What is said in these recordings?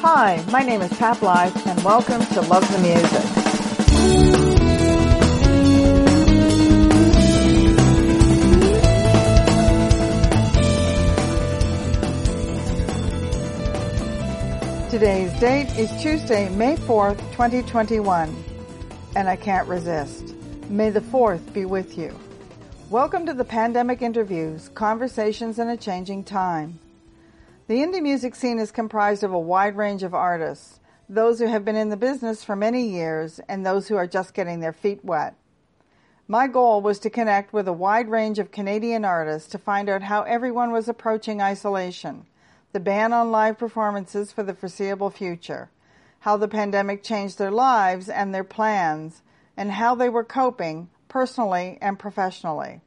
Hi, my name is Pat Blythe, and welcome to Love the Music. Today's date is Tuesday, May 4th, 2021, and I can't resist. May the 4th be with you. Welcome to the Pandemic Interviews, Conversations in a Changing Time. The indie music scene is comprised of a wide range of artists, those who have been in the business for many years and those who are just getting their feet wet. My goal was to connect with a wide range of Canadian artists to find out how everyone was approaching isolation, the ban on live performances for the foreseeable future, how the pandemic changed their lives and their plans, and how they were coping personally and professionally.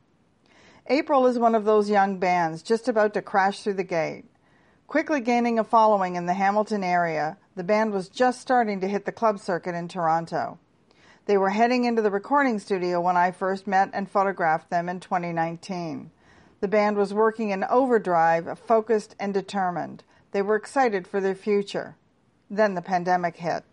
April is one of those young bands just about to crash through the gate. Quickly gaining a following in the Hamilton area, the band was just starting to hit the club circuit in Toronto. They were heading into the recording studio when I first met and photographed them in 2019. The band was working in overdrive, focused and determined. They were excited for their future. Then the pandemic hit.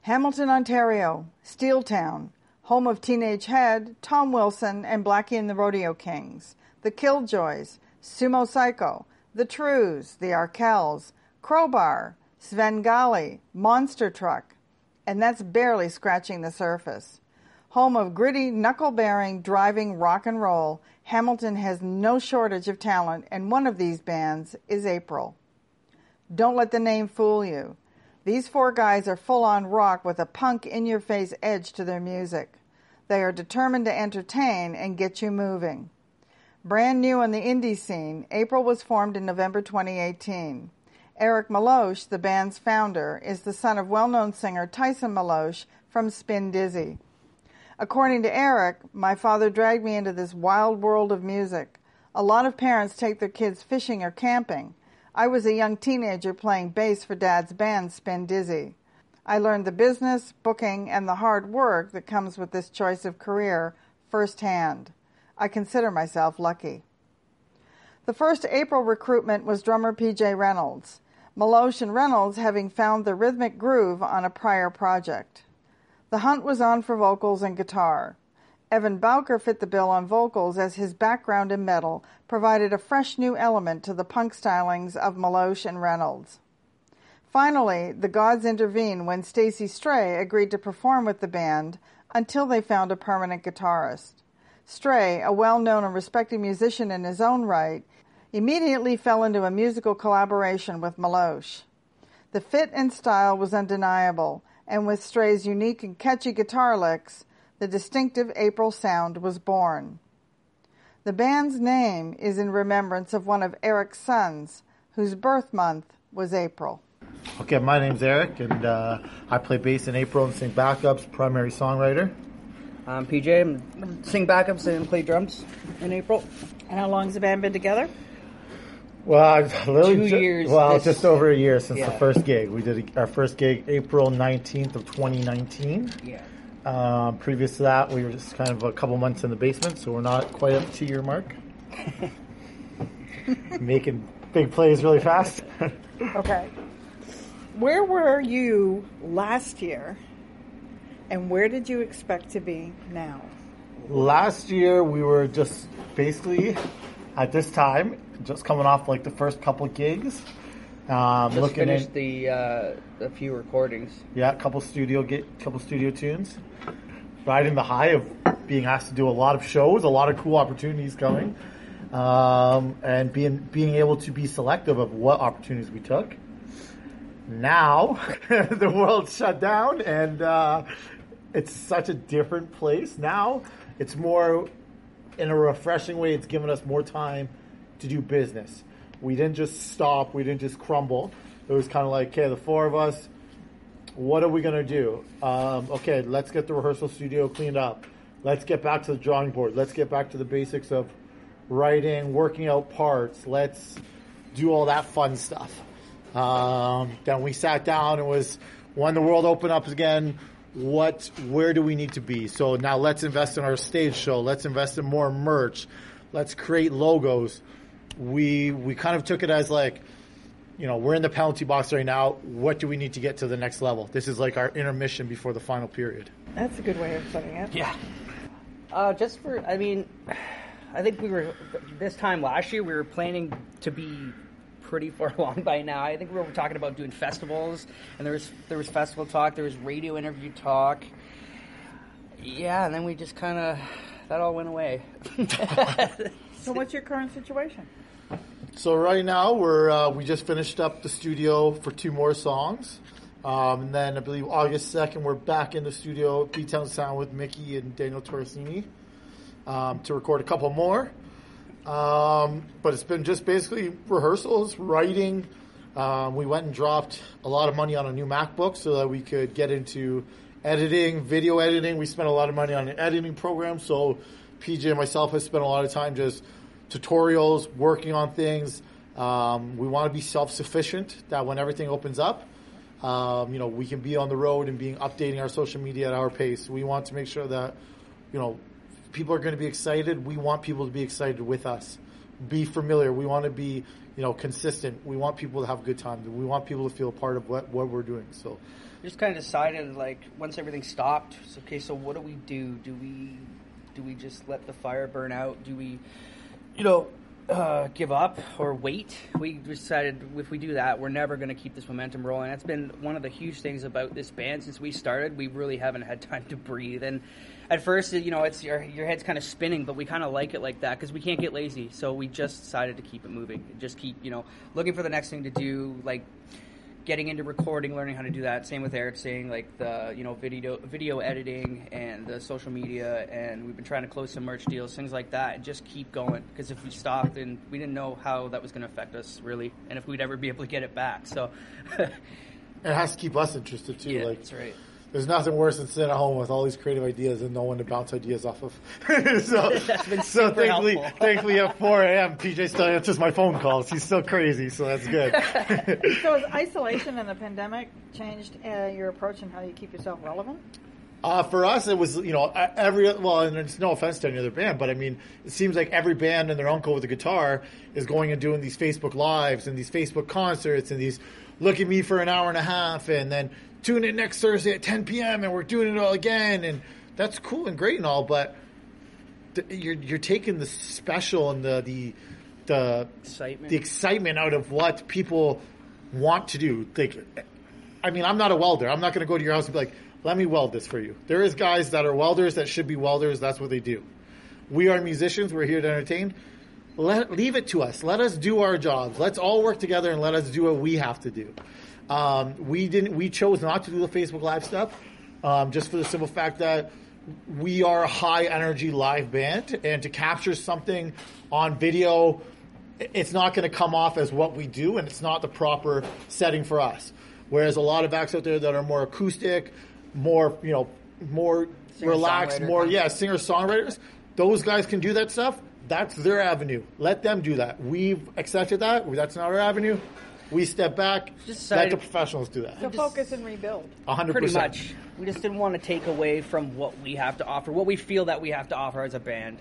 Hamilton, Ontario, Steel Town, home of Teenage Head, Tom Wilson, and Blackie and the Rodeo Kings, the Killjoys, Sumo Cyco, the Trews, the Arkells, Crowbar, Svengali, Monster Truck, and that's barely scratching the surface. Home of gritty, knuckle bearing, driving rock and roll, Hamilton has no shortage of talent, and one of these bands is April. Don't let the name fool you. These four guys are full on rock with a punk in your face edge to their music. They are determined to entertain and get you moving. Brand new in the indie scene, April was formed in November 2018. Eric Meloche, the band's founder, is the son of well known singer Tyson Meloche from Spin Dizzy. According to Eric, my father dragged me into this wild world of music. A lot of parents take their kids fishing or camping. I was a young teenager playing bass for dad's band, Spin Dizzy. I learned the business, booking, and the hard work that comes with this choice of career firsthand. I consider myself lucky. The first April recruitment was drummer PJ Reynolds, Meloche and Reynolds having found the rhythmic groove on a prior project. The hunt was on for vocals and guitar. Evan Bowker fit the bill on vocals as his background in metal provided a fresh new element to the punk stylings of Meloche and Reynolds. Finally, the gods intervened when Stacy Stray agreed to perform with the band until they found a permanent guitarist. Stray, a well-known and respected musician in his own right, immediately fell into a musical collaboration with Meloche. The fit and style was undeniable, and with Stray's unique and catchy guitar licks, the distinctive April sound was born. The band's name is in remembrance of one of Eric's sons, whose birth month was April. Okay, my name's Eric, and uh, I play bass in April and sing backups, primary songwriter. I'm PJ. I'm sing backups and play drums in April. And how long has the band been together? Well, I've literally Two ju- years Well, this- just over a year since the first gig. We did our first gig April 19th of 2019. Yeah. Um, previous to that, we were just kind of a couple months in the basement, so we're not quite up to two-year mark. Making big plays really fast. Okay. Where were you last year, and where did you expect to be now? Last year, we were just basically at this time, just coming off like the first couple gigs. Um, Just looking finished at the uh, a few recordings. yeah, a couple studio get couple studio tunes. Riding the high of being asked to do a lot of shows, a lot of cool opportunities coming, um, and being being able to be selective of what opportunities we took. Now the world shut down, and uh, it's such a different place. Now it's more in a refreshing way. It's given us more time to do business. We didn't just stop. We didn't just crumble. It was kind of like, okay, the four of us what are we going to do? Um, okay, let's get the rehearsal studio cleaned up. Let's get back to the drawing board. Let's get back to the basics of writing, working out parts. Let's do all that fun stuff. Um, then we sat down It was when the world opened up again. What, where do we need to be? So now let's invest in our stage show. Let's invest in more merch. Let's create logos. We we kind of took it as like you know, we're in the penalty box right now. What do we need to get to the next level? This is like our intermission before the final period. That's a good way of putting it. Yeah. Uh, just for, I mean, I think we were this time last year we were planning to be pretty far along by now. I think we were talking about doing festivals, and there was there was festival talk, there was radio interview talk. Yeah, and then we just kind of that all went away. So, what's your current situation? So right now we're uh, we just finished up the studio for two more songs, um, and then I believe August second we're back in the studio B Town Sound with Mickey and Daniel Torresini um, to record a couple more. Um, but it's been just basically rehearsals, writing. Um, we went and dropped a lot of money on a new MacBook so that we could get into editing, video editing. We spent a lot of money on an editing program. So PJ and myself have spent a lot of time just tutorials, working on things. Um, we want to be self-sufficient. That when everything opens up, um, you know, we can be on the road and being updating our social media at our pace. We want to make sure that, you know, people are going to be excited. We want people to be excited with us. Be familiar. We want to be, you know, consistent. We want people to have a good time. We want people to feel part of what, what we're doing. So, just kind of decided like once everything stopped it's okay so what do we do do we do we just let the fire burn out do we you know uh, give up or wait we decided if we do that we're never going to keep this momentum rolling that's been one of the huge things about this band since we started we really haven't had time to breathe and at first you know it's your, your head's kind of spinning but we kind of like it like that because we can't get lazy so we just decided to keep it moving just keep you know looking for the next thing to do like getting into recording, learning how to do that. Same with Eric saying like the you know video video editing and the social media, and we've been trying to close some merch deals, things like that, and just keep going. Because if we stopped, then we didn't know how that was going to affect us really, and if we'd ever be able to get it back. So it has to keep us interested too. yeah, like, that's right. There's nothing worse than sitting at home with all these creative ideas and no one to bounce ideas off of. so, That's been so thankfully, thankfully at 4 a.m. PJ still answers my phone calls. He's still crazy, so that's good. So, has isolation and the pandemic changed uh, your approach and how you keep yourself relevant? Uh, for us, it was you know uh, every well, and it's no offense to any other band, but I mean, it seems like every band and their uncle with a guitar is going and doing these Facebook lives and these Facebook concerts and these look at me for an hour and a half, and then tune in next Thursday at 10 p.m. and we're doing it all again, and that's cool and great and all, but th- you're you're taking the special and the the the Excitement. the excitement out of what people want to do. Like, I mean, I'm not a welder. I'm not going to go to your house and be like, "Let me weld this for you." There is guys that are welders that should be welders. That's what they do. We are musicians. We're here to entertain. Let leave it to us. Let us do our jobs. Let's all work together and let us do what we have to do. Um, we didn't. We chose not to do the Facebook Live stuff, um, just for the simple fact that we are a high energy live band, and to capture something on video, it's not going to come off as what we do, and it's not the proper setting for us. Whereas a lot of acts out there that are more acoustic, more you know, more relaxed, Singer-songwriter more yeah, singer songwriters, those guys can do that stuff. That's their avenue. Let them do that. We've accepted that. That's not our avenue. We step back. Just let the professionals do that. So, just- focus and rebuild. A hundred Pretty percent. much. We just didn't want to take away from what we have to offer, what we feel that we have to offer as a band.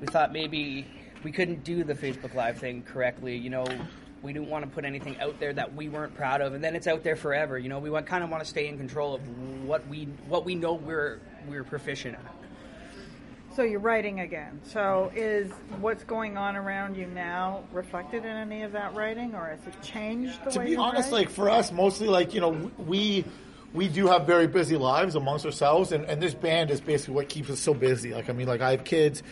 We thought maybe we couldn't do the Facebook Live thing correctly. You know, we didn't want to put anything out there that we weren't proud of, and then it's out there forever. You know, we want, kind of want to stay in control of what we what we know we're we're proficient at. So, you're writing again. So, is what's going on around you now reflected in any of that writing, or has it changed the to way be you honest, write? like for us, mostly like you know we we do have very busy lives amongst ourselves, and, and this band is basically what keeps us so busy. Like I mean, like I have kids,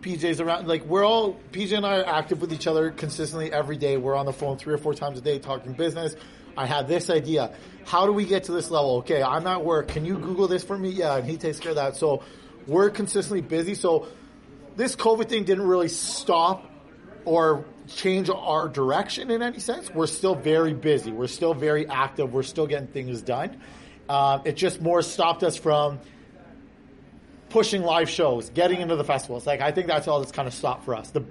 PJ's around. Like we're all PJ and I are active with each other consistently every day. We're on the phone three or four times a day talking business. I had this idea. How do we get to this level? Okay, I'm at work. Can you Google this for me? Yeah, and he takes care of that. So we're consistently busy. So this COVID thing didn't really stop or change our direction in any sense. We're still very busy. We're still very active. We're still getting things done. Um, it just more stopped us from pushing live shows, getting into the festivals. Like I think that's all that's kind of stopped for us. The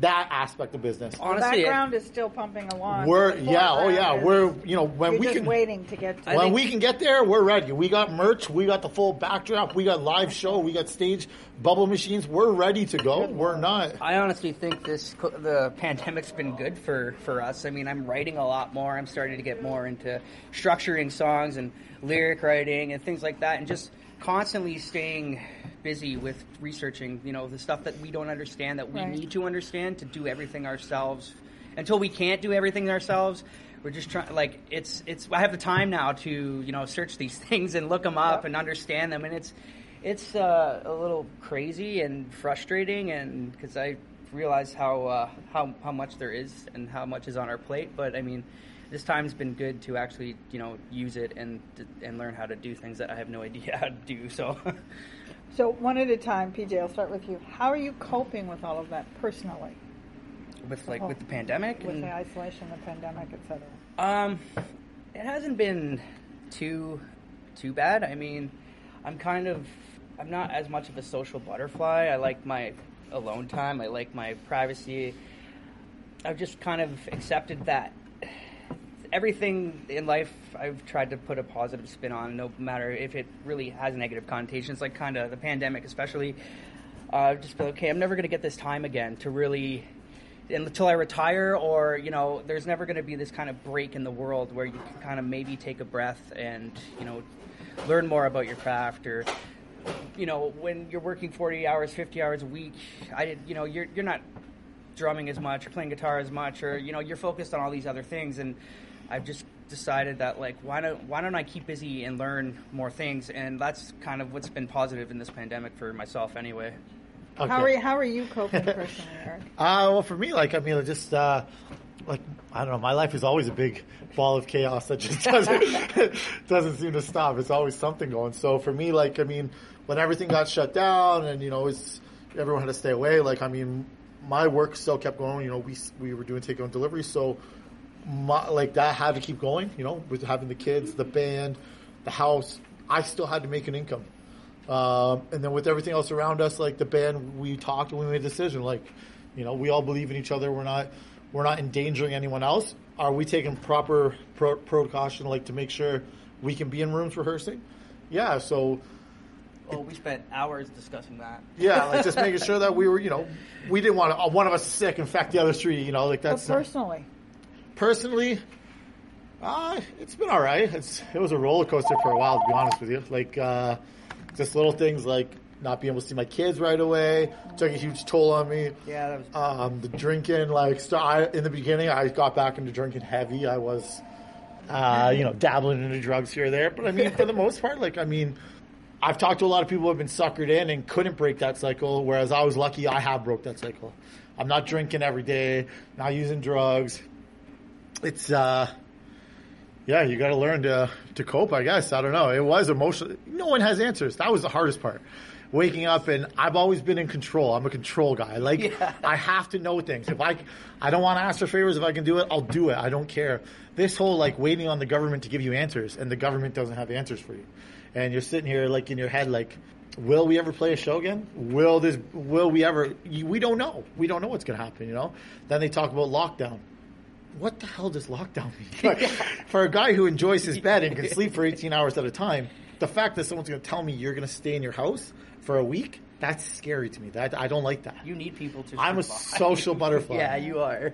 that aspect of business. Honestly, The Honestly, background is still pumping along. We're yeah, oh yeah, foreground we're you know when you're we just can waiting to get to when think- we can get there, we're ready. We got merch, we got the full backdrop, we got live show, we got stage bubble machines. We're ready to go. We're not. I honestly think this the pandemic's been good for for us. I mean, I'm writing a lot more. I'm starting to get more into structuring songs and lyric writing and things like that, and just constantly staying busy with researching. You know, the stuff that we don't understand that we Right. need to understand to do everything ourselves. Until we can't do everything ourselves, we're just trying. Like it's it's. I have the time now to you know search these things and look them up and understand them, and it's it's uh, a little crazy and frustrating, and because I realize how uh, how how much there is and how much is on our plate. But I mean, this time's been good to actually you know use it and and learn how to do things that I have no idea how to do. So. So one at a time, PJ. I'll start with you. How are you coping with all of that personally, with like with the pandemic with and, the isolation, the pandemic, etc. Um, it hasn't been too too bad. I mean, I'm kind of I'm not as much of a social butterfly. I like my alone time. I like my privacy. I've just kind of accepted that everything in life I've tried to put a positive spin on, no matter if it really has negative connotations, like kind of the pandemic, especially. Uh, just be like, okay, I'm never going to get this time again to really until I retire, or you know, there's never going to be this kind of break in the world where you can kind of maybe take a breath and you know, learn more about your craft, or you know, when you're working 40 hours, 50 hours a week, I you know, you're you're not drumming as much or playing guitar as much, or you know, you're focused on all these other things, and I've just decided that like why don't why don't I keep busy and learn more things, and that's kind of what's been positive in this pandemic for myself anyway. How are you, how are you coping personally, Eric? Uh, well, for me, like, I mean, just, uh, like, I don't know, my life is always a big ball of chaos that just doesn't, doesn't seem to stop. It's always something going. So for me, like, I mean, when everything got shut down and, you know, it's, everyone had to stay away, like, I mean, my work still kept going. You know, we, we were doing take-home delivery. So, my, like, that had to keep going, you know, with having the kids, the band, the house. I still had to make an income. Um, and then with everything else around us, like the band, we talked and we made a decision. Like, you know, we all believe in each other. We're not, we're not endangering anyone else. Are we taking proper pro- precaution, like to make sure we can be in rooms rehearsing? Yeah. So, Oh, we spent hours discussing that. yeah, like just making sure that we were, you know, we didn't want to, one of us sick infect the other three. You know, like But that's not- personally, uh, it's been all right. It's it was a roller coaster for a while, to be honest with you. Like uh, just little things like not being able to see my kids right away took a huge toll on me. Yeah, that was. Um, the drinking, like so I, in the beginning, I got back into drinking heavy. I was, uh, you know, dabbling into drugs here or there. But I mean, for the most part, like I mean. I've talked to a lot of people who have been suckered in and couldn't break that cycle, whereas I was lucky I have broke that cycle. I'm not drinking every day, not using drugs. It's uh yeah, you got to learn to to cope, I guess. I don't know. It was emotional. No one has answers. That was the hardest part. Waking up and I've always been in control. I'm a control guy. Like Yeah. I have to know things. If I I don't want to ask for favors if I can do it, I'll do it. I don't care. This whole like waiting on the government to give you answers and the government doesn't have answers for you. And you're sitting here like in your head like will we ever play a show again? Will this will we ever we don't know. We don't know what's going to happen, you know? Then they talk about lockdown what the hell does lockdown mean? Like, For a guy who enjoys his bed and can sleep for 18 hours at a time, the fact that someone's going to tell me you're going to stay in your house for a week, that's scary to me. That I don't like that. You need people to. I'm a social butterfly. yeah, you are.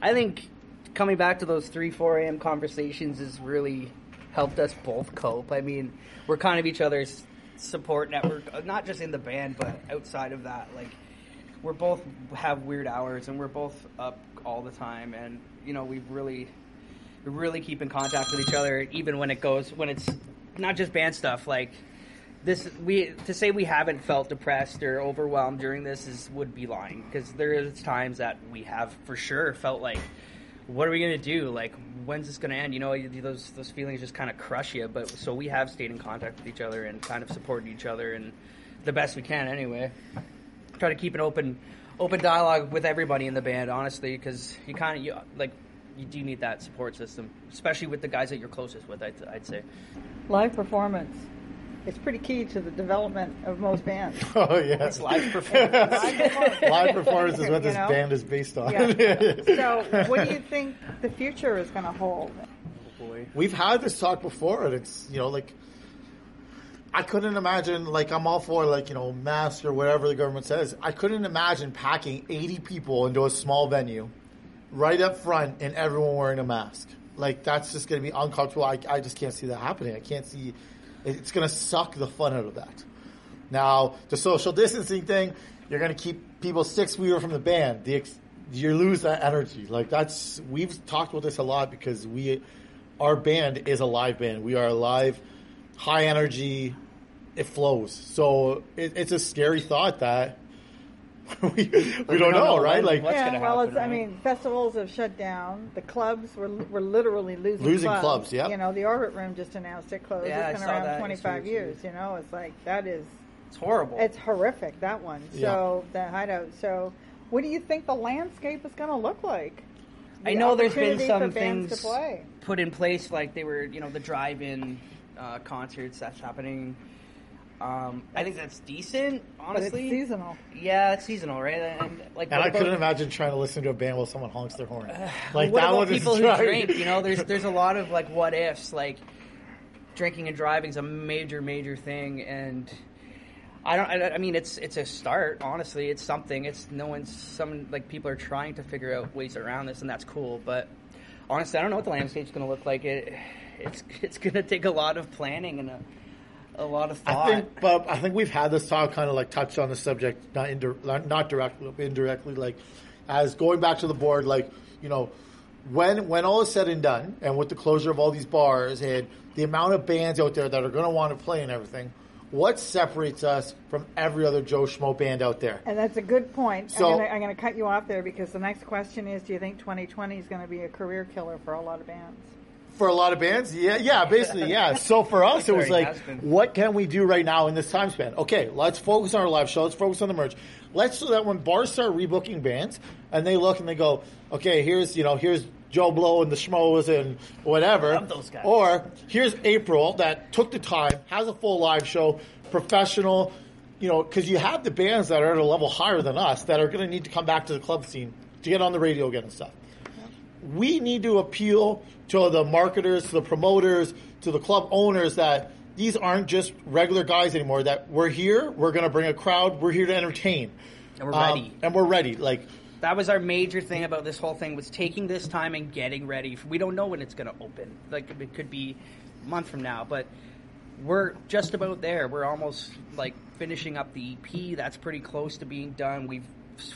I think coming back to those three, four a.m. conversations has really helped us both cope. I mean, we're kind of each other's support network, uh, not just in the band, but outside of that. Like, we're both have weird hours, and we're both up all the time, and you know, we really, really keep in contact with each other, even when it goes when it's not just band stuff. Like this, we to say we haven't felt depressed or overwhelmed during this is would be lying because there is times that we have for sure felt like. What are we gonna do? Like, when's this gonna end? You know, those those feelings just kind of crush you. But so we have stayed in contact with each other and kind of supported each other and the best we can anyway try to keep an open open dialogue with everybody in the band honestly because you kind of you like you do need that support system especially with the guys that you're closest with i'd, I'd say live performance. It's pretty key to the development of most bands. Oh yes, It's live performance. Live performance. live performance is what You this know? band is based on. Yeah. So, what do you think the future is going to hold? Oh, boy. We've had this talk before, and it's you know like I couldn't imagine like I'm all for like you know masks or whatever the government says. I couldn't imagine packing 80 people into a small venue, right up front, and everyone wearing a mask. Like that's just going to be uncomfortable. I, I just can't see that happening. I can't see it's going to suck the fun out of that. Now the social distancing thing, you're going to keep people six feet from the band. The ex- you lose that energy. Like that's we've talked about this a lot because we our band is a live band. We are a live, high energy. It flows. So it, it's a scary thought that we, we don't don't know, know right? Like What's yeah, gonna well, happen, it's, I right? mean, festivals have shut down. The clubs were were literally losing Losing clubs. clubs, yep. You know, the Orbit Room just announced it closed. Yeah, it's been saw around 25 years. You know, it's like that is It's horrible. it's horrific that one. So the hideout. So, what do you think the landscape is going to look like? I know there's been some things put in place, like they were, you know, the drive-in uh, concerts that's happening. Um, I think that's decent, But it's honestly. seasonal. Yeah, it's seasonal, right? And like, And I about- couldn't imagine trying to listen to a band while someone honks their horn. Like Like what that about was people who right. drink? You know, there's there's a lot of like what ifs. Like drinking and driving is a major major thing, and I don't. I, I mean, it's it's a start. Honestly, it's something. It's no one's some like people are trying to figure out ways around this, and that's cool. But honestly, I don't know what the landscape's going to look like. It it's it's going to take a lot of planning and a a lot of thought. I think, but I think we've had this talk kind of like touched on the subject, not indir- not- not directly, but indirectly, like as going back to the board, like you know, when when all is said and done, and with the closure of all these bars and the amount of bands out there that are going to want to play and everything, what separates us from every other Joe Schmo band out there? And that's a good point. So- I'm going to cut you off there because the next question is: Do you think 2020 is going to be a career killer for a lot of bands? For a lot of bands, yeah, yeah, basically, yeah. So for us, it was like, what can we do right now in this time span? Okay, let's focus on our live show. Let's focus on the merch. Let's so that when bars start rebooking bands and they look and they go, okay, here's you know here's Joe Blow and the Schmoes and whatever, Love those guys. or here's April that took the time, has a full live show, professional. You know, because you have the bands that are at a level higher than us that are going to need to come back to the club scene to get on the radio again and stuff we need to appeal to the marketers, to the promoters, to the club owners that these aren't just regular guys anymore. That we're here, we're going to bring a crowd, we're here to entertain, And we're Um, ready. and we're ready. Like that was our major thing about this whole thing was taking this time and getting ready. We don't know when it's going to open. Like it could be a month from now, but we're just about there. We're almost like finishing up the EP. That's pretty close to being done. We've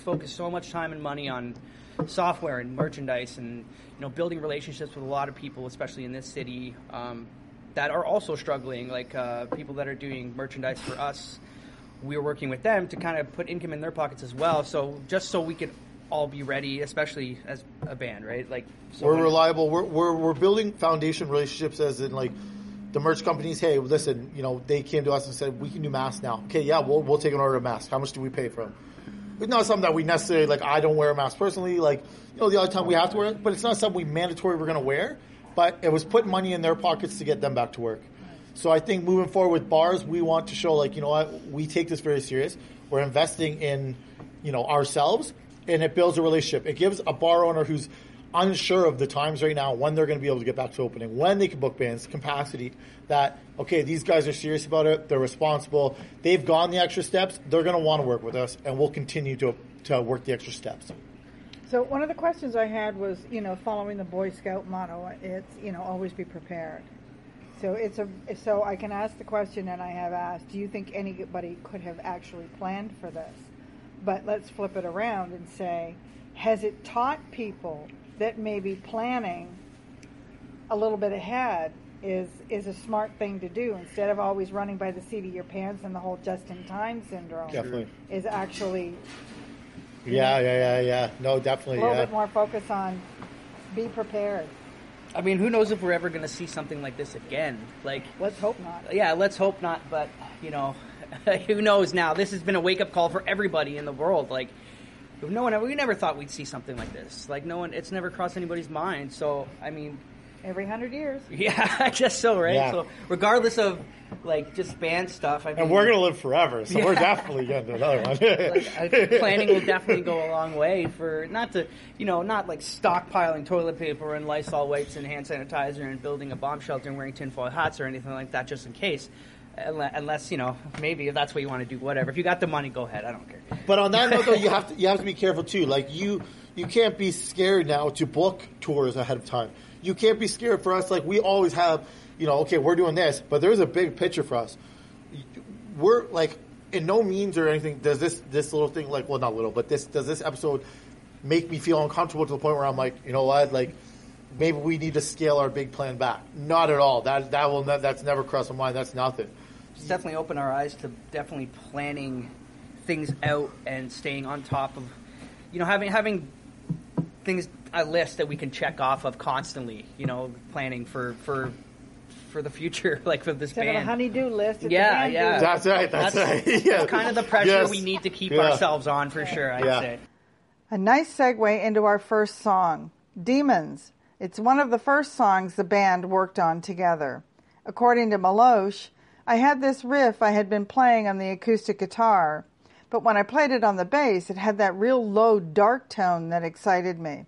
focused so much time and money on software and merchandise, and you know, building relationships with a lot of people, especially in this city, um, that are also struggling. Like uh, people that are doing merchandise for us we're working with them to kind of put income in their pockets as well. So just so we could all be ready, especially as a band, right? Like so we're reliable. We're, we're we're building foundation relationships, as in like the merch companies. Hey, listen, you know, they came to us and said we can do masks now. Okay, yeah, we'll we'll take an order of masks. How much do we pay for them? It's not something that we necessarily like. I don't wear a mask personally. Like you know, the other time we have to wear it, but it's not something we mandatory we're going to wear. But it was putting money in their pockets to get them back to work. So I think moving forward with bars, we want to show like you know what we take this very serious. We're investing in you know ourselves, and it builds a relationship. It gives a bar owner who's unsure of the times right now when they're going to be able to get back to opening, when they can book bands, capacity. That okay, these guys are serious about it. They're responsible. They've gone the extra steps. They're going to want to work with us, and we'll continue to to work the extra steps. So one of the questions I had was, you know, following the Boy Scout motto, it's you know always be prepared. So it's a so I can ask the question, and I have asked, do you think anybody could have actually planned for this? But let's flip it around and say, has it taught people that maybe planning a little bit ahead is is a smart thing to do instead of always running by the seat of your pants and the whole just-in-time syndrome Definitely. is actually Yeah, yeah, yeah, yeah. No, definitely. a little Yeah. bit more focus on be prepared. I mean, who knows if we're ever going to see something like this again? Like, Let's hope not. yeah, let's hope not. But you know, who knows now? This has been a wake up call for everybody in the world. Like, no one, we never thought we'd see something like this. Like, no one, it's never crossed anybody's mind. So, I mean, Every hundred years. Yeah, I guess so, right? Yeah. So regardless of like just band stuff, I mean, And we're gonna live forever, so we're definitely getting to another one. like, I think planning will definitely go a long way for not to, you know, not like stockpiling toilet paper and Lysol wipes and hand sanitizer and building a bomb shelter and wearing tinfoil hats or anything like that, just in case. Unle- Unless you know, maybe if that's what you want to do, whatever. If you got the money, go ahead. I don't care. But on that note, though, you have to you have to be careful too. Like you, you can't be scared now to book tours ahead of time. You can't be scared for us. Like we always have, you know, okay, we're doing this, but there's a big picture for us. We're like, in no means or anything does this this little thing like, well, not little, but this does this episode make me feel uncomfortable to the point where I'm like, you know what, like. Maybe we need to scale our big plan back. Not at all. That that will ne- that's never crossed my mind. That's nothing. It's definitely opened our eyes to definitely planning things out and staying on top of, you know, having having things a list that we can check off of constantly. You know, planning for for for the future, like for this Instead of a band. honey-do list. it's Yeah, hand-do yeah. That's right. That's, That's- right. yeah. That's kind of the pressure Yes. we need to keep Yeah. ourselves on for sure. I'd Yeah. say. A nice segue into our first song, Demons. It's one of the first songs the band worked on together. According to Meloche, I had this riff I had been playing on the acoustic guitar, but when I played it on the bass, it had that real low, dark tone that excited me.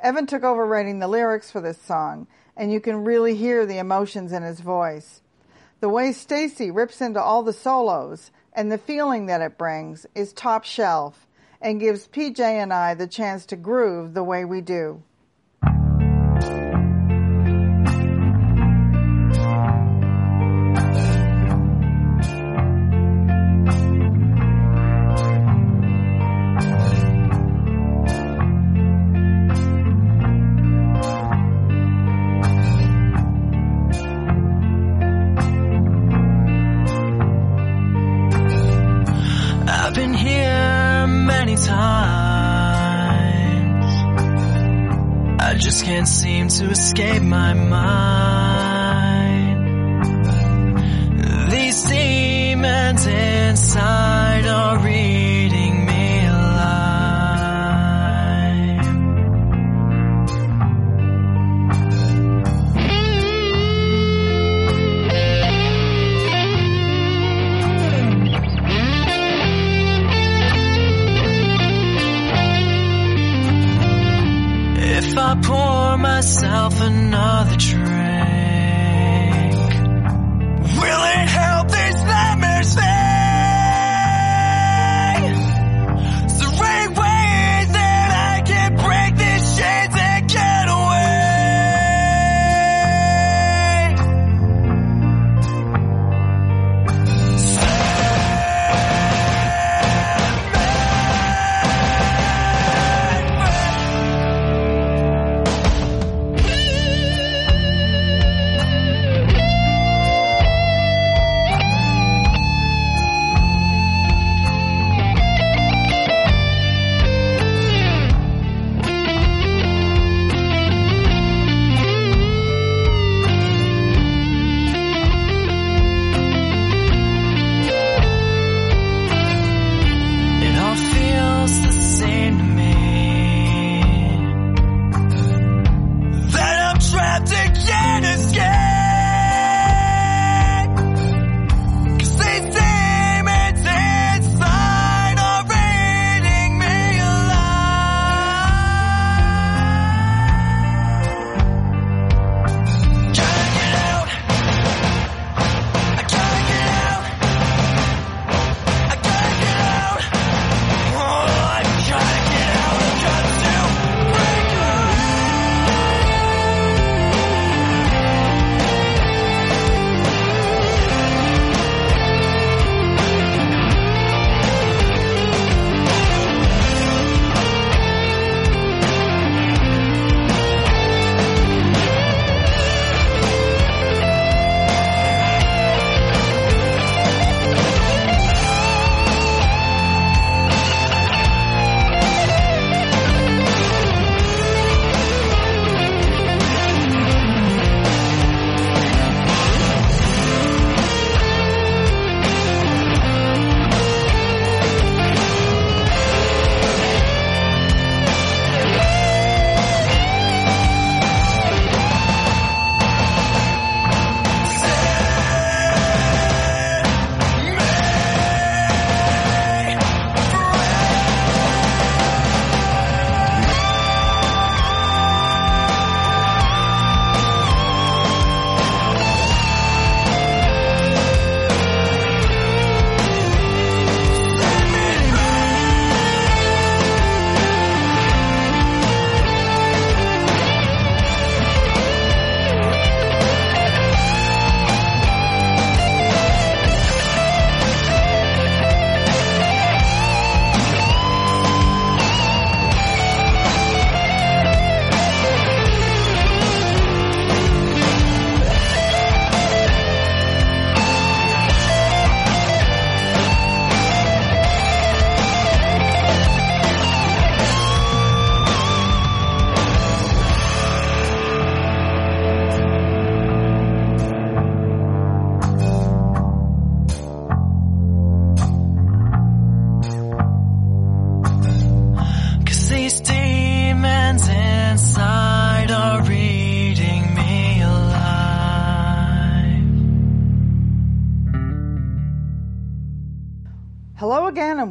Evan took over writing the lyrics for this song, and you can really hear the emotions in his voice. The way Stacy rips into all the solos and the feeling that it brings is top shelf and gives PJ and I the chance to groove the way we do. Been here many times. I just can't seem to escape my mind. These demons inside are reading myself another drink,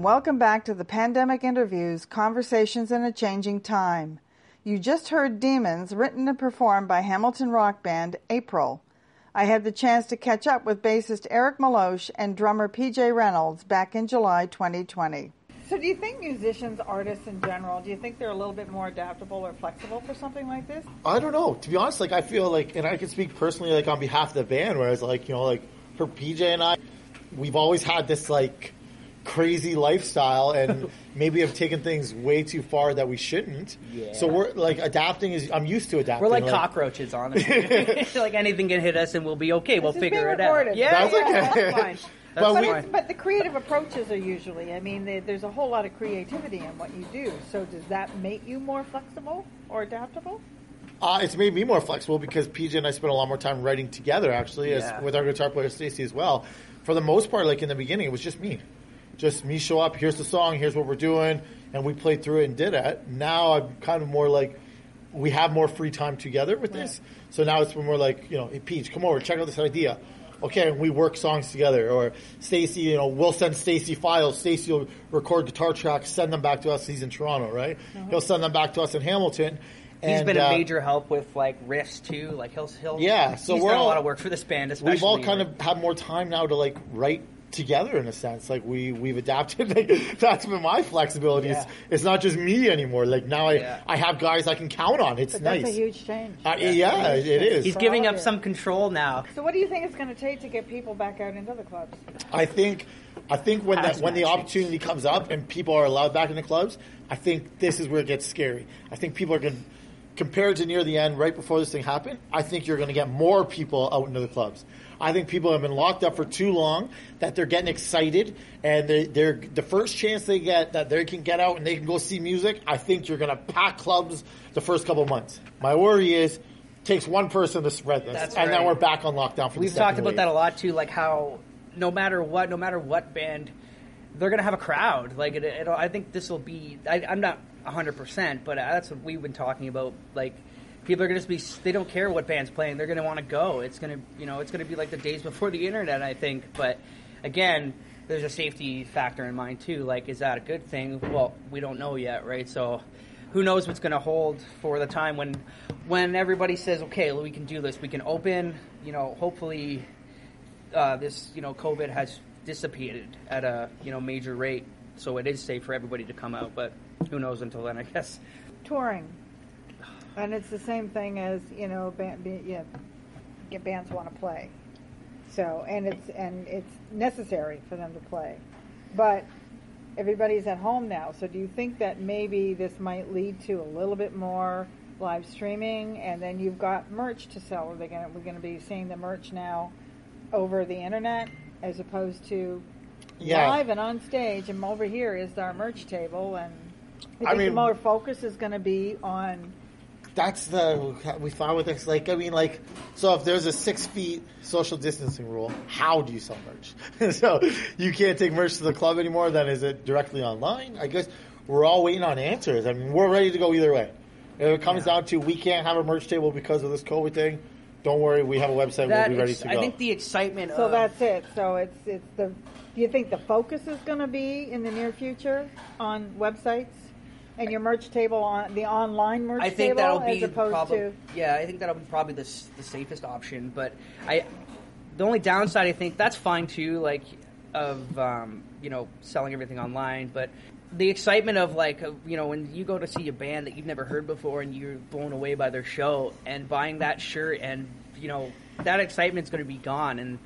and welcome back to the Pandemic Interviews Conversations in a Changing Time. You just heard Demons, written and performed by Hamilton rock band April. I had the chance to catch up with bassist Eric Meloche and drummer PJ Reynolds back in July 2020. So, do you think musicians, artists in general, do you think they're a little bit more adaptable or flexible for something like this? I don't know. To be honest, like I feel like, and I can speak personally, like on behalf of the band, whereas like you know, like for PJ and I, we've always had this like crazy lifestyle, and maybe have taken things way too far that we shouldn't. Yeah. So we're like adapting is. I'm used to adapting. We're like cockroaches, honestly. like anything can hit us, and we'll be okay. We'll figure being it out. Yeah, That's yeah, okay. that's fine. But That's But, we- fine. but the creative approaches are usually, I mean, there- there's a whole lot of creativity in what you do. So, does that make you more flexible or adaptable? Uh, it's made me more flexible because PJ and I spent a lot more time writing together, actually, Yeah. as, with our guitar player Stacy as well. For the most part, like in the beginning, it was just me. Just me show up, here's the song, here's what we're doing, and we played through it and did it. Now I'm kind of more like, we have more free time together with this. So now it's more like, you know, hey, Peach, come over, check out this idea. Okay, and we work songs together. Or Stacy, you know, we'll send Stacy files. Stacy will record guitar tracks, send them back to us. He's in Toronto, right? He'll send them back to us in Hamilton. He's and, been a uh, major help with like riffs too. Like he'll he'll Yeah, so he's we're done a all- lot of work for this band. Especially we've all kind of had more time now to like write together in a sense. Like we we've adapted. Like, that's been my flexibility. It's, Yeah. it's not just me anymore. Like now I Yeah. I have guys I can count on. It's But nice. that's a huge change. Uh, yeah, it is. He's For giving all up of you. some control now. So, what do you think it's going to take to get people back out into the clubs? I think I think when that when the opportunity comes up and people are allowed back in the clubs, I think this is where it gets scary. I think people are going to compared to near the end, right before this thing happened, I think you're going to get more people out into the clubs. I think people have been locked up for too long that they're getting excited and they, they're the first chance they get that they can get out and they can go see music. I think you're going to pack clubs the first couple of months. My worry is takes one person to spread this, That's and then right. we're back on lockdown for We've talked about wave. that a lot too, like how no matter what, no matter what band, they're gonna have a crowd. Like it, I think this will be. I, I'm not 100, percent but that's what we've been talking about. Like people are gonna just be. They don't care what band's playing. They're gonna want to go. It's gonna, you know, it's gonna be like the days before the internet. I think, but again. There's a safety factor in mind too. Like, is that a good thing? Well, we don't know yet, right? So, who knows what's going to hold for the time when when everybody says okay we can do this we can open you know hopefully uh, this you know covid has dissipated at a you know major rate so it is safe for everybody to come out but who knows until then i guess Touring. And it's the same thing as, you know, band, be, yeah, bands want to play. So, and it's, and it's necessary for them to play. But everybody's at home now. So do you think that maybe this might lead to a little bit more live streaming and then you've got merch to sell? Are they gonna, we're going to be seeing the merch now over the internet as opposed to Yeah. live and on stage and over here is our merch table and I I think mean- the more focus is going to be on that's the we found with this. Like, I mean, like, so if there's a six feet social distancing rule, how do you sell merch? so you can't take merch to the club anymore. Then is it directly online? I guess we're all waiting on answers. I mean, we're ready to go either way. If it comes down to we can't have a merch table because of this COVID thing, don't worry. We have a website. that we'll be ready ex- to go. i think the excitement So of, that's it. So it's it's the. Do you think the focus is going to be in the near future on websites and your merch table on the online merch I think table that'll as be opposed probably to yeah. I think that'll be probably the the safest option. But I, the only downside I think that's fine too. Like of um, you know selling everything online, but the excitement of like you know when you go to see a band that you've never heard before and you're blown away by their show and buying that shirt and you know that excitement's going to be gone and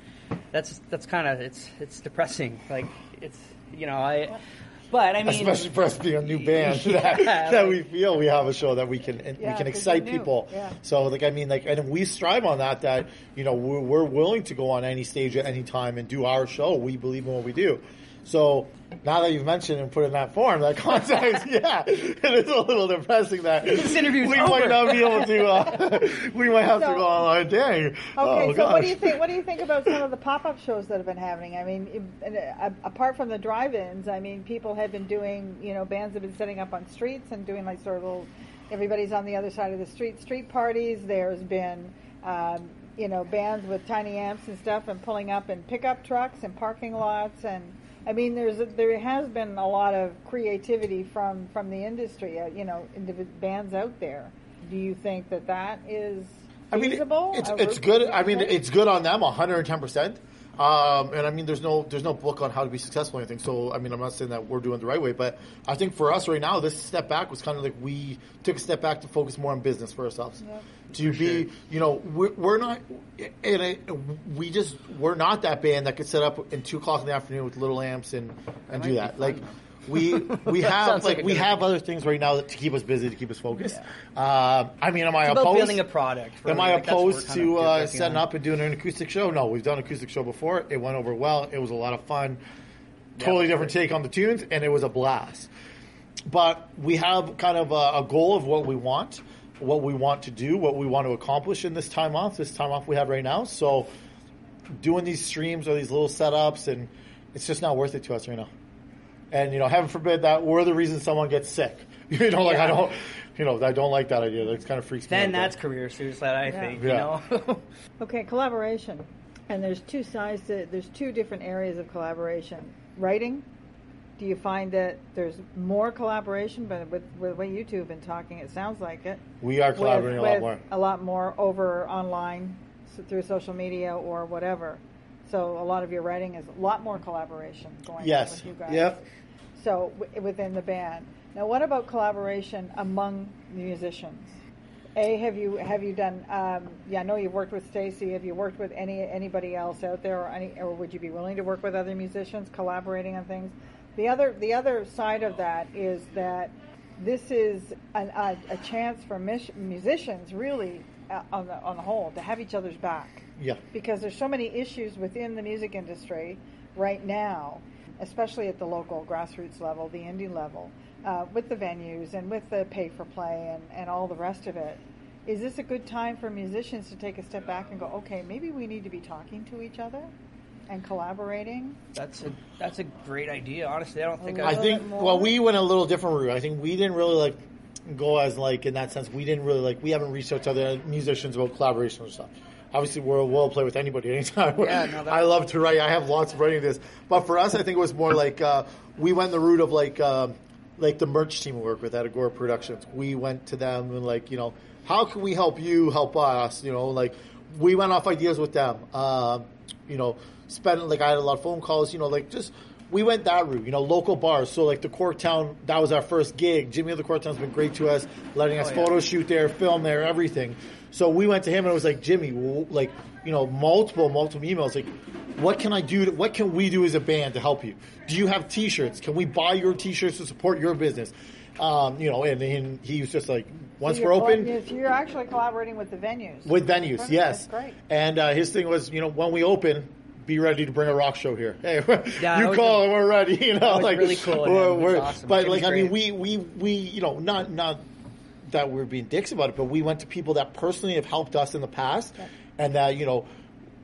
that's that's kind of it's it's depressing. Like it's you know I. But I mean, Especially for us being a new band, Yeah, that, that we feel we have a show that we can Yeah, we can excite people. Yeah. So, like, I mean, like, and we strive on that. That you know, we're, we're willing to go on any stage at any time and do our show. We believe in what we do. So now that you've mentioned and put it in that form, that context, yeah, it is a little depressing that This interview's we over. might not be able to. Uh, we might have to So- go online. Dang. Okay, oh, so what do you think? What do you think about some of the pop-up shows that have been happening? I mean, if- uh, apart from the drive-ins, I mean, people have been doing, you know, bands have been setting up on streets and doing like sort of little. Everybody's on the other side of the street. Street parties. There's been, um, you know, bands with tiny amps and stuff and pulling up in pickup trucks and parking lots and I mean, there's a, there has been a lot of creativity from from the industry. Uh, you know, individ- bands out there. Do you think that that is I mean, feasible? it's it's good. I mean, it's good on them, 110 percent. Um, and I mean, there's no there's no book on how to be successful or anything. So I mean, I'm not saying that we're doing the right way, but I think for us right now, this step back was kind of like we took a step back to focus more on business for ourselves. To be, you know, we're, we're not, and it, we just we're not that band that could set up in two o'clock in the afternoon with little amps and and do that. fun, Like though. We we have like, like we have other things right now that, to keep us busy to keep us focused. Um, I mean, am I It's opposed? building a product. Am. I Like, that's what we're opposed to uh, setting on. up and doing an acoustic show? No, we've done an acoustic show before. It went over well. It was a lot of fun. Totally different take on the tunes, and it was a blast. But we have kind of a, a goal of what we want, what we want to do, what we want to accomplish in this time off, this time off we have right now. So doing these streams or these little setups, and it's just not worth it to us right now. And you know, heaven forbid that we're the reason someone gets sick. You know, like I don't, you know, I don't like that idea. That kind of freaks me out. Then there. that's career suicide, I Yeah. think. Yeah. You know. Okay, collaboration. And there's two sides to there's two different areas of collaboration. Writing, do you find that there's more collaboration but with, with the way you two have been talking it sounds like it. we are collaborating with, a lot with more. A lot more over online so through social media or whatever. So a lot of your writing is a lot more collaboration going on with you guys. Yep. So w- within the band. Now, what about collaboration among musicians? A, have you have you done? Um, yeah, I know you've worked with Stacy. Have you worked with any anybody else out there, or any, or would you be willing to work with other musicians, collaborating on things? The other the other side of that is that this is an, a, a chance for musicians, really, uh, on the on the whole, to have each other's back Yeah. because there's so many issues within the music industry right now, especially at the local grassroots level, the indie level, uh, with the venues and with the pay for play and, and all the rest of it. Is this a good time for musicians to take a step back and go, okay, maybe we need to be talking to each other and collaborating? that's a that's a great idea. Honestly, I don't think A I I. little think well, we went a little different route. I think we didn't really like go as like in that sense. We didn't really like we haven't reached out to other musicians about collaboration and stuff. Obviously, we're we'll play with anybody anytime. Yeah, no, I love to write. I have lots of writing this, but for us, I think it was more like uh, we went the route of like um like the merch team we work with at Agora Productions. We went to them and like you know how can we help you help us? You know like we went off ideas with them. Um, you know, spent like I had a lot of phone calls. You know, like just we went that route. You know, local bars. So like the Corktown, that was our first gig. Jimmy of the Corktown's been great to us, letting us Oh, yeah. photo shoot there, film there, everything. So we went to him and it was like Jimmy, like you know, multiple multiple emails like. What can I do? To, what can we do as a band to help you? Do you have T-shirts? Can we buy your T-shirts to support your business? Um, you know, and, and he was just like, once So we're open, yes, you're actually collaborating with the venues. with venues, That's yes. great. And uh, his thing was, you know, when we open, be ready to bring a rock show here. Hey, that you call and we're ready. You know, was like really cool we're- we're- awesome. But Jimmy's like, I mean, we we we you know, not not that we're being dicks about it, but we went to people that personally have helped us in the past, and that you know.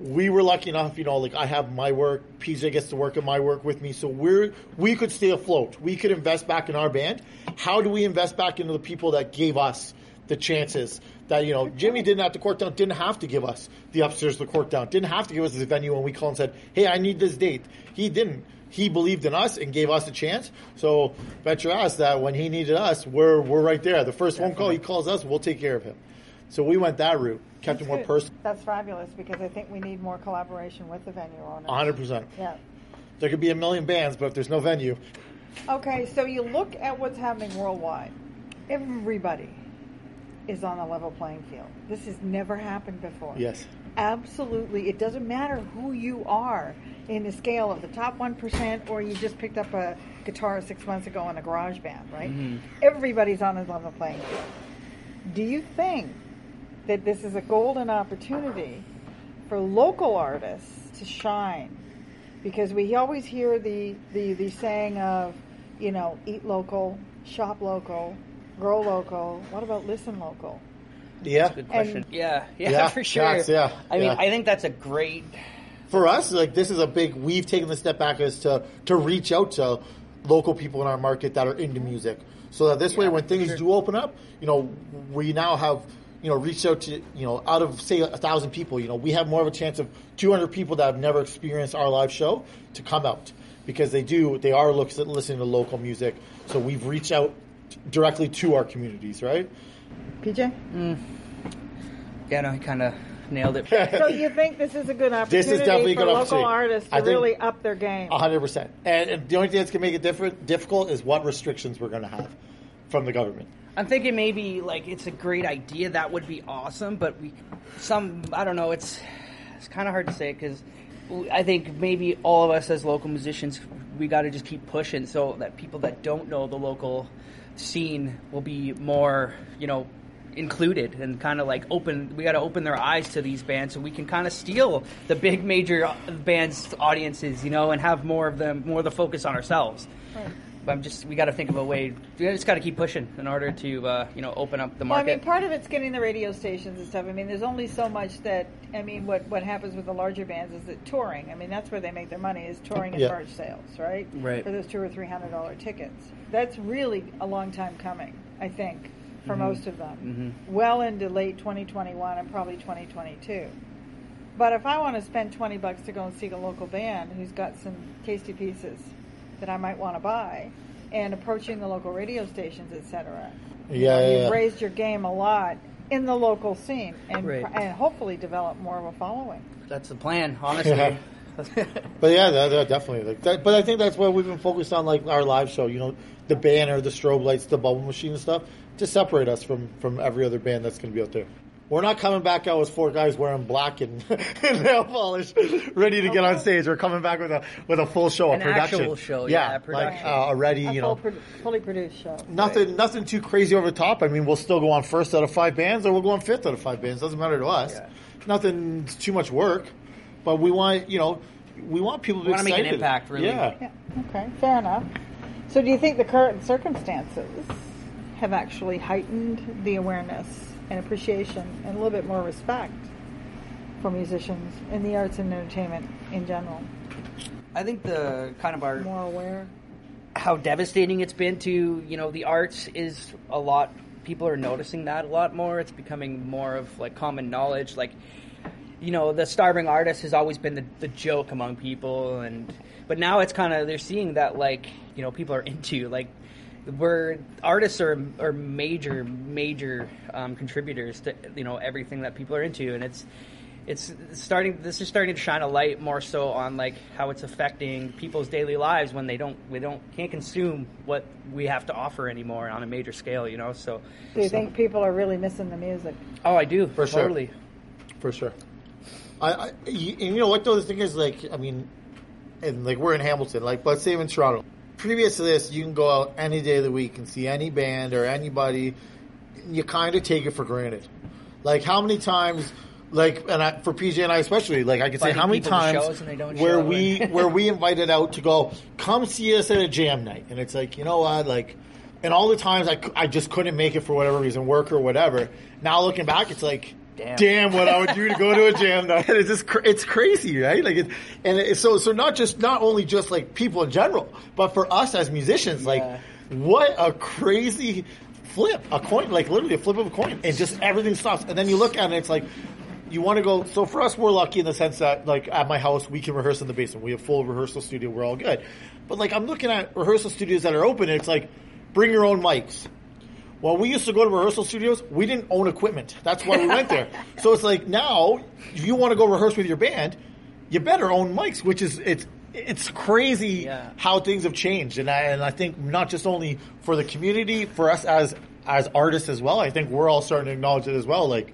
We were lucky enough, you know, like I have my work, PJ gets to work at my work with me, so we're we could stay afloat. We could invest back in our band. How do we invest back into the people that gave us the chances that you know Jimmy didn't have to Corktown, didn't have to give us the upstairs to Corktown, didn't have to give us the venue when we called and said, "Hey, I need this date." He didn't. He believed in us and gave us a chance. So bet your ass that when he needed us, we're we're right there. The first phone call he calls us, we'll take care of him. So we went that route, kept it more Good. personal. That's fabulous because I think we need more collaboration with the venue owners. hundred percent. Yeah. There could be a million bands, but if there's no venue, Okay, so you look at what's happening worldwide. Everybody is on a level playing field. This has never happened before. yes, Absolutely. It doesn't matter who you are in the scale of the top 1% or you just picked up a guitar six months ago in a garage band, right? Mm-hmm. Everybody's on a level playing field. Do you think that this is a golden opportunity for local artists to shine? Because we always hear the, the, the saying of, you know, eat local, shop local, grow local. What about listen local? yeah. Good question. And- yeah, yeah, Yeah, for sure. that's- yeah, I mean, yeah. I think that's a great. For us, like this is a big. We've taken the step back as to to reach out to local people in our market that are into music, so that this way, when things sure. do open up, you know, we now have you know reached out to you know out of say a thousand people, you know, we have more of a chance of 200 people that have never experienced our live show to come out. because they do they are look, listening to local music. So we've reached out directly to our communities, right? PJ? Mm. Yeah, no, he kind of nailed it. So you think this is a good opportunity This is definitely a for good local opportunity. artists to really up their game? Hundred percent. And and the only thing that's gonna make it different difficult is what restrictions we're gonna have from the government. I'm thinking maybe like it's a great idea. That would be awesome, but we some I don't know. It's it's kind of hard to say because I think maybe all of us as local musicians we got to just keep pushing so that people that don't know the local scene will be more you know included and kind of like open we got to open their eyes to these bands so we can kind of steal the big major bands audiences you know and have more of them more of the focus on ourselves but I'm just we got to think of a way. We just got to keep pushing in order to uh, you know open up the Well, I mean, part of it's getting the radio stations and stuff. I mean, there's only so much that. I mean, what what happens with the larger bands is that touring. I mean, that's where they make their money is touring and Yeah. merch sales, right? Right. For those two or three hundred dollar tickets. That's really a long time coming. I think for Mm-hmm. most of them, well into late 2021 and probably 2022. But if I want to spend 20 bucks to go and see a local band who's got some tasty pieces that I might want to buy, and approaching the local radio stations, etc. Yeah, yeah, you've yeah. raised your game a lot in the local scene, and Right. and hopefully develop more of a following. That's the plan, honestly. Yeah. But yeah, that, that definitely. Like that, but I think that's why we've been focused on like our live show. You know, the banner, the strobe lights, the bubble machine and stuff to separate us from from every other band that's going to be out there. We're not coming back out with four guys wearing black and, and nail polish, ready to get on stage. We're coming back with a with a full show, An a production actual show, yeah, like production. uh, already. A You full know, pro- fully produced show. nothing nothing too crazy over the top. I mean, we'll still go on first out of five bands, or we'll go on fifth out of five bands. Doesn't matter to us. Yeah. Nothing too much work, but we want you know we want people to We be wanna make an excited. impact, really. Yeah. Yeah. Okay. Fair enough. So, do you think the current circumstances have actually heightened the awareness and appreciation and a little bit more respect for musicians in the arts and entertainment in general? I think the kind of our More aware. how devastating it's been to you know the arts is a lot. People are noticing that a lot more. It's becoming more of like common knowledge. Like you know, the starving artist has always been the, the joke among people, and but now it's kind of they're seeing that like you know people are into like we're artists are are major major um, contributors to you know everything that people are into, and it's it's starting this is starting to shine a light more so on like how it's affecting people's daily lives when they don't we don't can't consume what we have to offer anymore on a major scale you know so Do you think people are really missing the music? oh i do For sure. totally for sure. I, I you, and you know what though the thing is like I mean, and like we're in Hamilton, like let's say I'm in Toronto. Previous to this, you can go out any day of the week and see any band or anybody. You kind of take it for granted. Like how many times, like and I, for PJ and I especially, like I can say how many times shows and they don't where we where we invited out to go come see us at a jam night, and it's like you know what like. And all the times I, I just couldn't make it for whatever reason, work or whatever. Now looking back, it's like, Damn. damn what I would do to go to a jam night. It's just cr- it's crazy, right? Like it, and it, so so not just not only just like people in general, but for us as musicians, like what a crazy flip, a coin, like literally a flip of a coin, and just everything stops. And then you look at it, it's like you want to go. So for us, we're lucky in the sense that like at my house, we can rehearse in the basement. We have full rehearsal studio. We're all good. But like I'm looking at rehearsal studios that are open, and it's like bring your own mics. Well, we used to go to rehearsal studios. We didn't own equipment. That's why we went there. So it's like now, if you want to go rehearse with your band, you better own mics, which is it's it's crazy Yeah. how things have changed, and I and I think not just only for the community, for us as as artists as well. I think we're all starting to acknowledge it as well. Like,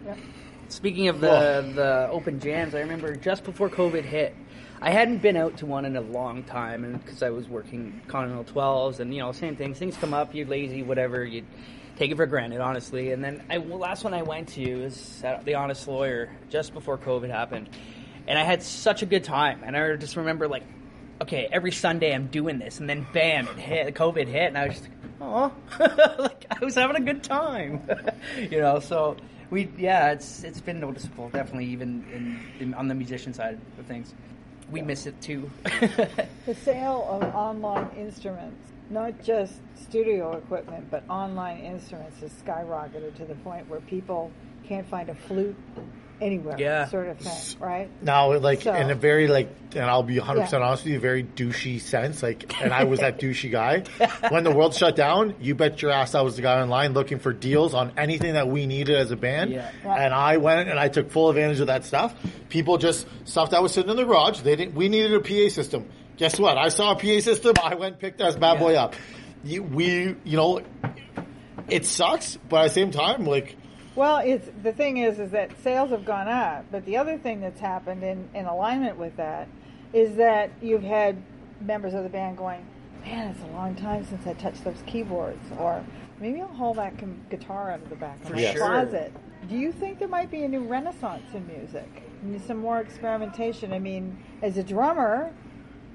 Speaking of the the open jams, I remember just before COVID hit, I hadn't been out to one in a long time, and because I was working Continental 12s, and you know, same things. Things come up, you're lazy, whatever. You take it for granted, honestly. And then I, well, last one I went to was at the Honest Lawyer just before COVID happened, and I had such a good time. And I just remember like, okay, every Sunday I'm doing this, and then bam, it hit. COVID hit, and I was just like, oh, like I was having a good time, you know. So we, yeah, it's it's been noticeable, definitely, even in, in on the musician side of things. We miss it too. The sale of online instruments, not just studio equipment, but online instruments has skyrocketed to the point where people can't find a flute anywhere Yeah. sort of thing, right? Now, like So- in a very like, and I'll be 100 percent Yeah. honest with you, very douchey sense. Like, and I was that douchey guy. When the world shut down, you bet your ass I was the guy online looking for deals on anything that we needed as a band. Yeah. Yeah. And I went and I took full advantage of that stuff. People just stuff that was sitting in the garage. They didn't. We needed a PA system. Guess what? I saw a PA system. I went and picked that bad boy up. You, we, you know, it sucks, but at the same time, like. Well, it's the thing is, is that sales have gone up, but the other thing that's happened in, in alignment with that is that you've had members of the band going, "Man, it's a long time since I touched those keyboards," or maybe I'll haul that com- guitar out of the back of my Yes. sure. closet. Do you think there might be a new renaissance in music? I mean, some more experimentation. I mean, as a drummer,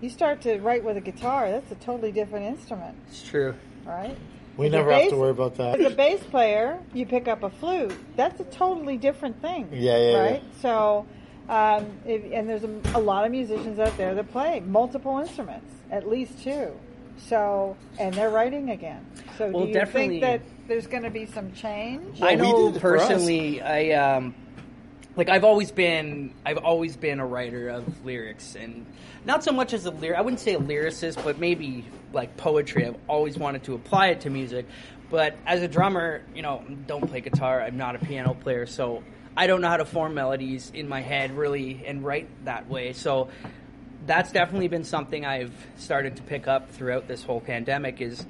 you start to write with a guitar. That's a totally different instrument, It's true. right? We As a never have to worry about that. As a bass player, you pick up a flute. That's a totally different thing. Yeah, yeah, Right. So, um, if, and there's a, a lot of musicians out there that play multiple instruments, at least two. So, and they're writing again. So, Well, do you definitely- think that there's going to be some change? Well, I know did it for us. personally. I um, like I've always been I've always been a writer of lyrics and not so much as a lyric. I wouldn't say a lyricist, but maybe like poetry. I've always wanted to apply it to music. But as a drummer, you know, don't play guitar. I'm not a piano player, so I don't know how to form melodies in my head really and write that way. So that's definitely been something I've started to pick up throughout this whole pandemic is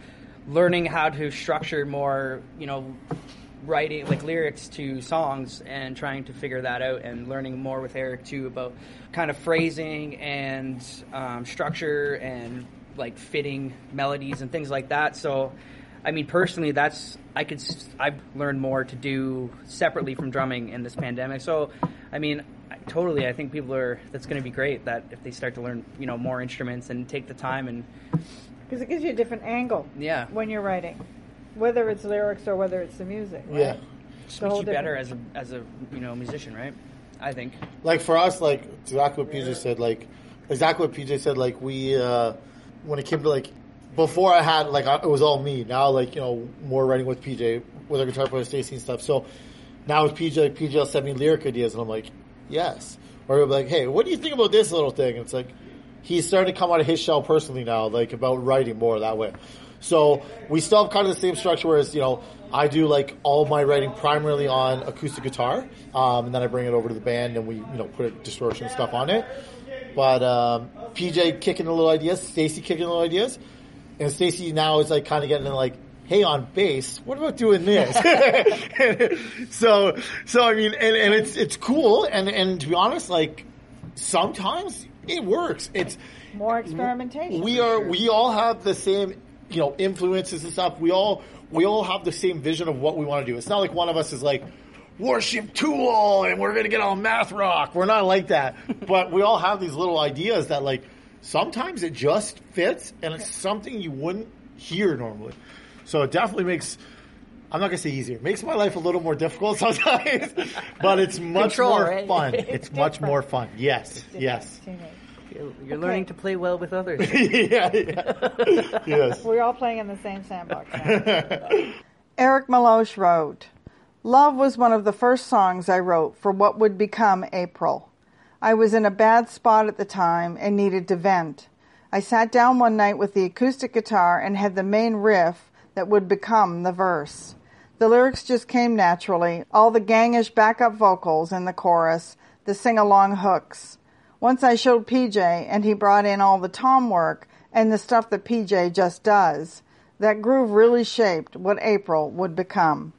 learning how to structure more, you know, writing like lyrics to songs and trying to figure that out and learning more with Eric too about kind of phrasing and um, structure and like fitting melodies and things like that. So, I mean, personally, that's I could I've learned more to do separately from drumming in this pandemic. So, I mean, I- totally, I think people are that's going to be great that if they start to learn you know more instruments and take the time and Because it gives you a different angle Yeah. when you're writing, whether it's lyrics or whether it's the music. Right? Yeah. It's makes whole you better as a as a you know musician, right? I think. like for us, like exactly what PJ said, like exactly what PJ said, like we uh when it came to like before I had like I, it was all me. Now like you know more writing with PJ with our guitar player Stacy and stuff. So now with PJ, like, PJ will send me lyric ideas, and I'm like, yes. Or he'll be like, hey, what do you think about this little thing? And it's like he's starting to come out of his shell personally now, like about writing more that way. So we still have kind of the same structure, whereas you know I do like all my writing primarily on acoustic guitar, um, and then I bring it over to the band and we you know put a distortion stuff on it. But um, PJ kicking the little ideas, Stacy kicking the little ideas, and Stacy now is like kind of getting in like, hey, on bass, what about doing this? so so I mean, and, and it's it's cool, and and to be honest, like sometimes it works. It's More experimentation. we are we all have the same you know influences and stuff we all we all have the same vision of what we want to do it's not like one of us is like worship tool and we're gonna get on math rock we're not like that but we all have these little ideas that like sometimes it just fits and it's something you wouldn't hear normally so it definitely makes I'm not gonna say easier. It makes my life a little more difficult sometimes, but it's much Control, more right? fun. It's It's much more fun. Yes, yes. You're, you're learning to play well with others. yeah, yeah. yes. We're all playing in the same sandbox. Eric Meloche wrote, Love was one of the first songs I wrote for what would become April. I was in a bad spot at the time and needed to vent. I sat down one night with the acoustic guitar and had the main riff that would become the verse. The lyrics just came naturally, all the gangish backup vocals in the chorus, the sing along hooks. Once I showed PJ and he brought in all the tom work and the stuff that PJ just does, that groove really shaped what April would become.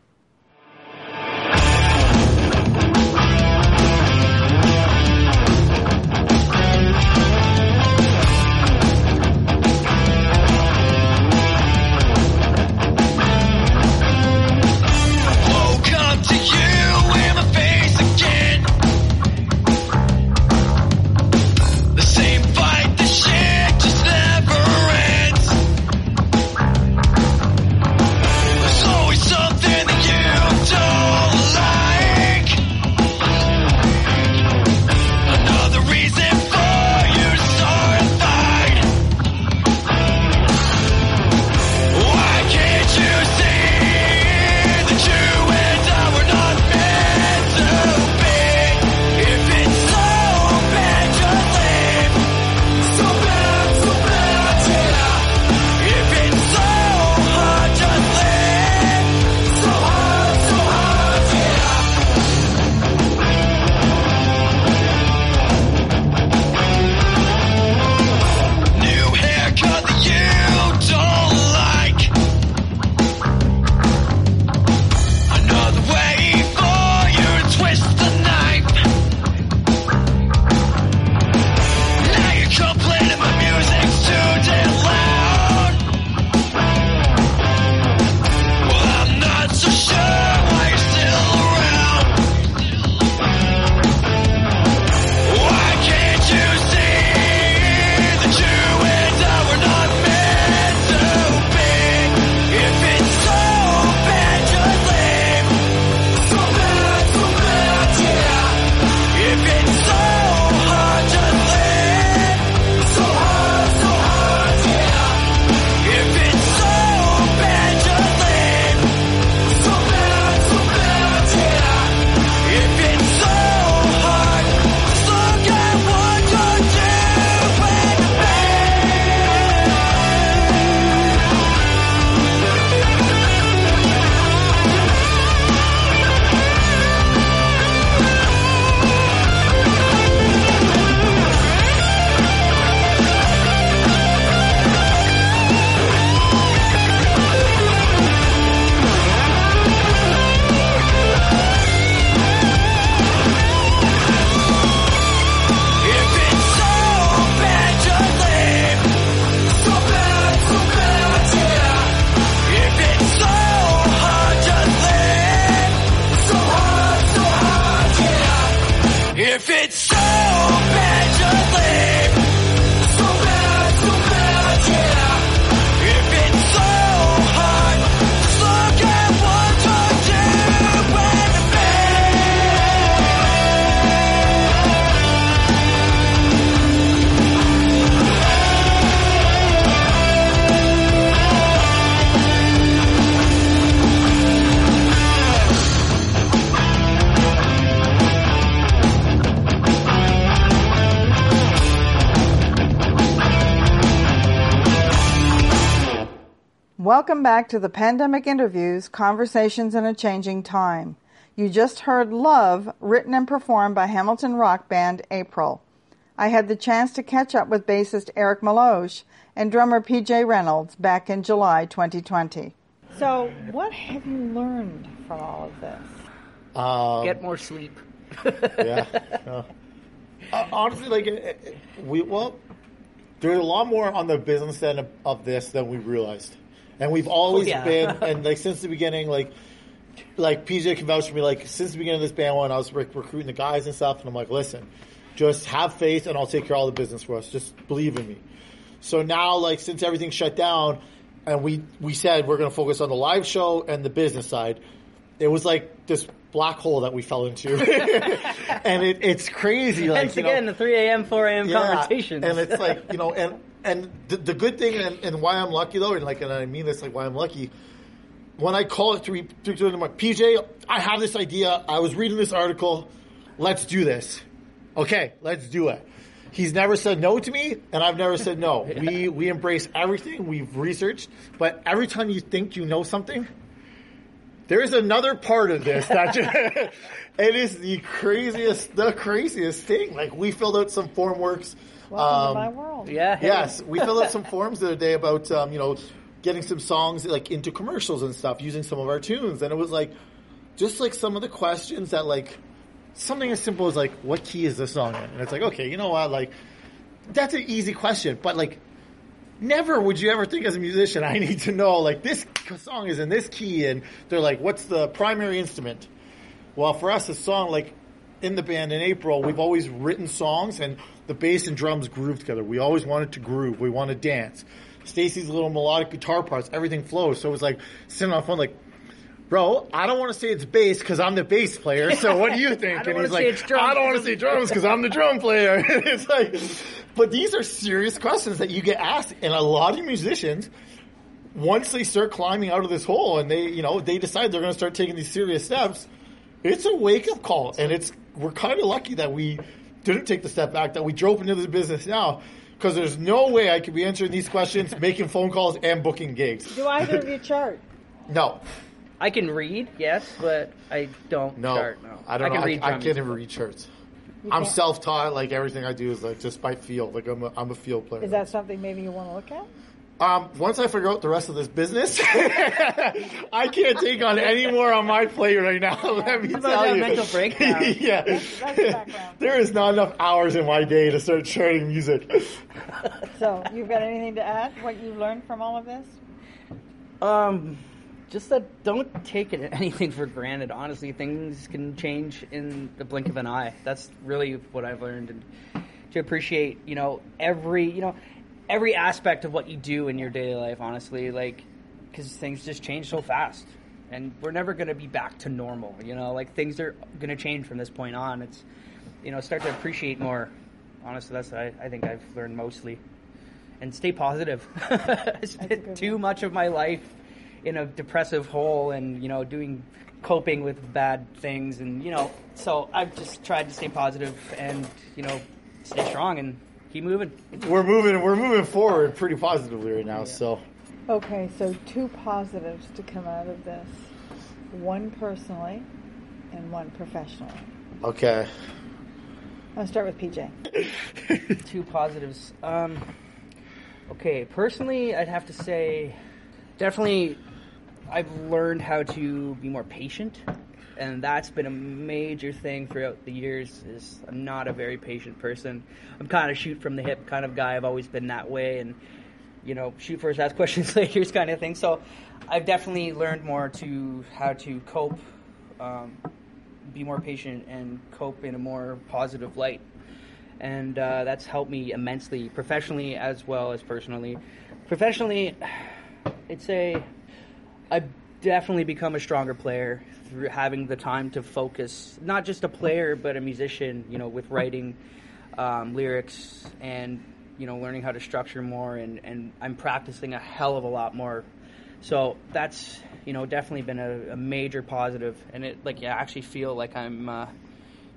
Back to the Pandemic Interviews Conversations in a Changing Time. You just heard Love, written and performed by Hamilton rock band April. I had the chance to catch up with bassist Eric Meloche and drummer PJ Reynolds back in July 2020. So, what have you learned from all of this? Um, Get more sleep. yeah. Uh, uh, honestly, like uh, uh, we well, there's a lot more on the business end of, of this than we realized, and we've always yeah. been and like since the beginning, like like PJ can vouch for me. Like since the beginning of this band, when I was rec- recruiting the guys and stuff, and I'm like, listen, just have faith, and I'll take care of all the business for us. Just believe in me. So now, like since everything shut down, and we we said we're going to focus on the live show and the business side, it was like this black hole that we fell into, and it, it's crazy. Like Hence you know, again, the 3 a.m., 4 a.m. conversations. and it's like you know, and and the, the good thing and, and why I'm lucky though, and like, and I mean this like why I'm lucky. When I call it three three two, I'm like, PJ, I have this idea. I was reading this article. Let's do this. Okay, let's do it. He's never said no to me, and I've never said no. We we embrace everything. We've researched, but every time you think you know something, there is another part of this that just, it is the craziest, the craziest thing. Like we filled out some form works. Welcome um, to my world. yeah. hey. Yes, we filled out some forms the other day about um, you know getting some songs like into commercials and stuff using some of our tunes, and it was like just like some of the questions that like something as simple as like what key is this song in, and it's like okay, you know what, like that's an easy question, but like never would you ever think as a musician I need to know like this song is in this key, and they're like what's the primary instrument? Well, for us, a song like in the band in April, we've always written songs and the bass and drums groove together. We always wanted to groove. We want to dance. Stacy's little melodic guitar parts, everything flows. So it was like sitting on the phone, like, bro, I don't want to say it's bass because I'm the bass player. So what do you think? I don't and he's like, I don't want to say drums because I'm the drum player. it's like, but these are serious questions that you get asked, and a lot of musicians once they start climbing out of this hole and they, you know, they decide they're going to start taking these serious steps, it's a wake up call. And it's, we're kind of lucky that we didn't take the step back, that we drove into this business now. Because there's no way I could be answering these questions, making phone calls, and booking gigs. Do either of you chart? No, I can read, yes, but I don't no, chart. No, I don't can know. read I, I can't even read charts. I'm can't- self taught. Like everything I do is like just by feel. Like I'm a, I'm a field player. Is that something maybe you want to look at? Um, once I figure out the rest of this business, I can't take on any more on my plate right now. Let me tell that you. mental breakdown? yeah, that's the background. there is not enough hours in my day to start charting music. So, you've got anything to add? What you've learned from all of this? Um, just that don't take it, anything for granted. Honestly, things can change in the blink of an eye. That's really what I've learned, and to appreciate, you know, every, you know, every aspect of what you do in your daily life. Honestly, like, because things just change so fast, and we're never going to be back to normal. You know, like things are going to change from this point on. It's, you know, start to appreciate more. Honestly, that's what I, I think I've learned mostly and stay positive. I spent too much of my life in a depressive hole and, you know, doing coping with bad things and, you know, so I've just tried to stay positive and, you know, stay strong and keep moving. we're moving, we're moving forward pretty positively right now. So Okay, so two positives to come out of this one personally and one professionally. okay, I'll start with PJ. Two positives. Um, okay, personally, I'd have to say definitely I've learned how to be more patient. And that's been a major thing throughout the years. Is I'm not a very patient person. I'm kind of shoot from the hip kind of guy. I've always been that way, and you know, shoot first, ask questions later, kind of thing. So, I've definitely learned more to how to cope, um, be more patient, and cope in a more positive light and uh, that's helped me immensely professionally as well as personally. Professionally, it's a I've definitely become a stronger player through having the time to focus, not just a player but a musician. You know, with writing um, lyrics and you know learning how to structure more, and and I'm practicing a hell of a lot more. So that's you know definitely been a, a major positive, and it like I actually feel like I'm. Uh,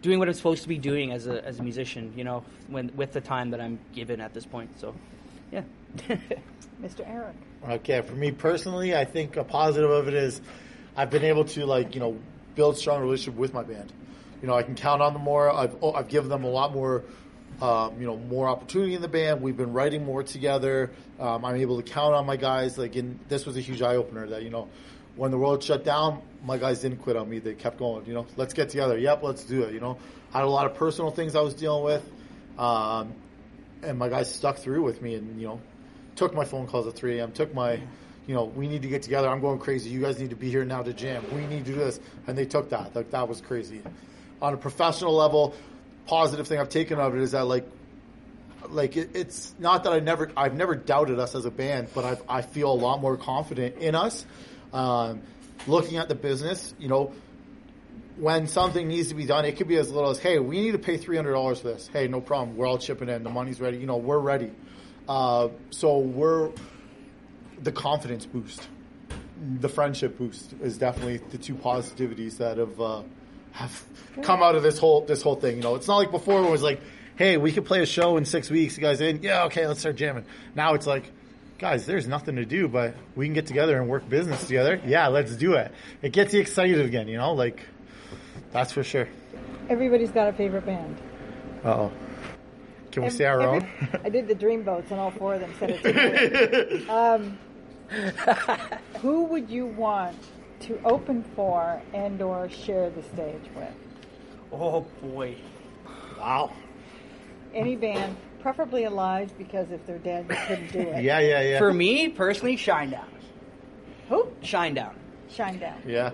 doing what I'm supposed to be doing as a as a musician, you know, when with the time that I'm given at this point. So Yeah. Mr. Eric. Okay, for me personally, I think a positive of it is I've been able to like you know build strong relationship with my band. You know, I can count on them more. I've oh, I've given them a lot more. Um, you know, more opportunity in the band. We've been writing more together. Um, I'm able to count on my guys. Like, in this was a huge eye opener. That you know, when the world shut down, my guys didn't quit on me. They kept going. You know, let's get together. Yep, let's do it. You know, I had a lot of personal things I was dealing with, um, and my guys stuck through with me. And you know, took my phone calls at 3 a.m. Took my, you know, we need to get together. I'm going crazy. You guys need to be here now to jam. We need to do this, and they took that. Like that was crazy. On a professional level, positive thing I've taken of it is that like, like it, it's not that I never I've never doubted us as a band, but I've, I feel a lot more confident in us. Um, looking at the business, you know, when something needs to be done, it could be as little as, hey, we need to pay three hundred dollars for this. Hey, no problem. We're all chipping in. The money's ready. You know, we're ready. Uh, so we're the confidence boost, the friendship boost is definitely the two positivities that have uh, have come out of this whole this whole thing. You know, it's not like before it was like, hey, we could play a show in six weeks. You guys in? Yeah, okay, let's start jamming. Now it's like. Guys, there's nothing to do, but we can get together and work business together. Yeah, let's do it. It gets you excited again, you know? Like, that's for sure. Everybody's got a favorite band. Uh oh. Can we Ev- say our every- own? I did the dreamboats, and all four of them said it. together. um, who would you want to open for and/or share the stage with? Oh boy. wow. Any band, preferably alive, because if they're dead, they couldn't do it. Yeah, yeah, yeah. For me personally, Shinedown. Who? Shinedown. Shine down. yeah.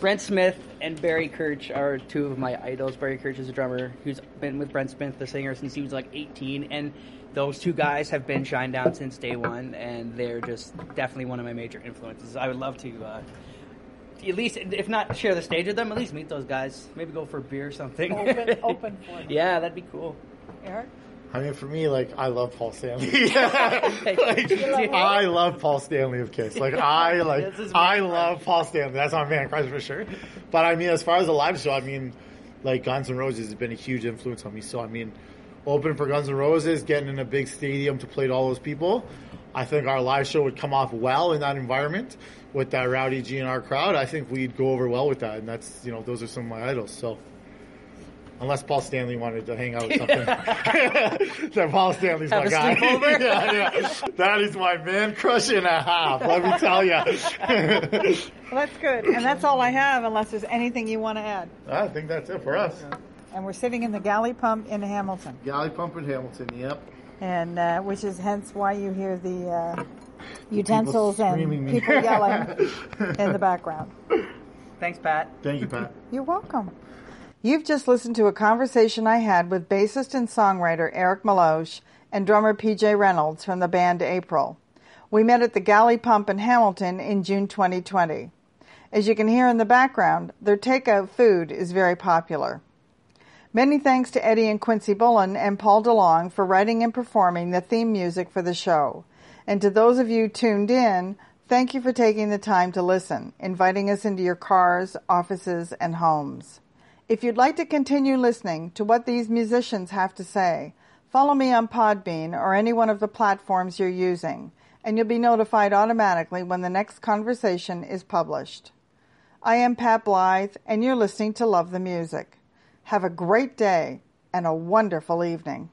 Brent Smith and Barry Kerch are two of my idols. Barry Kerch is a drummer who's been with Brent Smith, the singer, since he was like 18, and those two guys have been Shinedown since day one, and they're just definitely one of my major influences. I would love to, uh, at least, if not share the stage with them, at least meet those guys. Maybe go for a beer or something. Open, open for them. yeah, that'd be cool. Eric? I mean, for me, like, I love Paul Stanley. like, love I love Paul Stanley of Kiss. Like, I like, This is my I friend. love Paul Stanley. That's my man crush for sure. But I mean, as far as a live show, I mean, like Guns N' Roses has been a huge influence on me. So I mean, open for Guns N' Roses, getting in a big stadium to play to all those people. I think our live show would come off well in that environment with that rowdy GNR crowd. I think we'd go over well with that, and that's you know those are some of my idols. So. Unless Paul Stanley wanted to hang out with something. then Paul Stanley's Have my a guy. yeah, yeah. That is my man crush and a half, let me tell you. Well, that's good. And that's all I have, unless there's anything you want to add. I think that's it for us. And we're sitting in the galley pump in Hamilton, Galley Pump in Hamilton, yep. and uh, which is hence why you hear the uh, utensils screaming and me. people yelling in the background. Thanks, Pat. Thank you, Pat. You're welcome. You've just listened to a conversation I had with bassist and songwriter Eric Meloche and drummer PJ Reynolds from the band April. We met at the Galley Pump in Hamilton in June 2020. As you can hear in the background, their takeout food is very popular. Many thanks to Eddie and Quincy Bullen and Paul DeLong for writing and performing the theme music for the show. And to those of you tuned in, thank you for taking the time to listen, inviting us into your cars, offices, and homes. If you'd like to continue listening to what these musicians have to say, follow me on Podbean or any one of the platforms you're using, and you'll be notified automatically when the next conversation is published. I am Pat Blythe, and you're listening to Love the Music. Have a great day and a wonderful evening.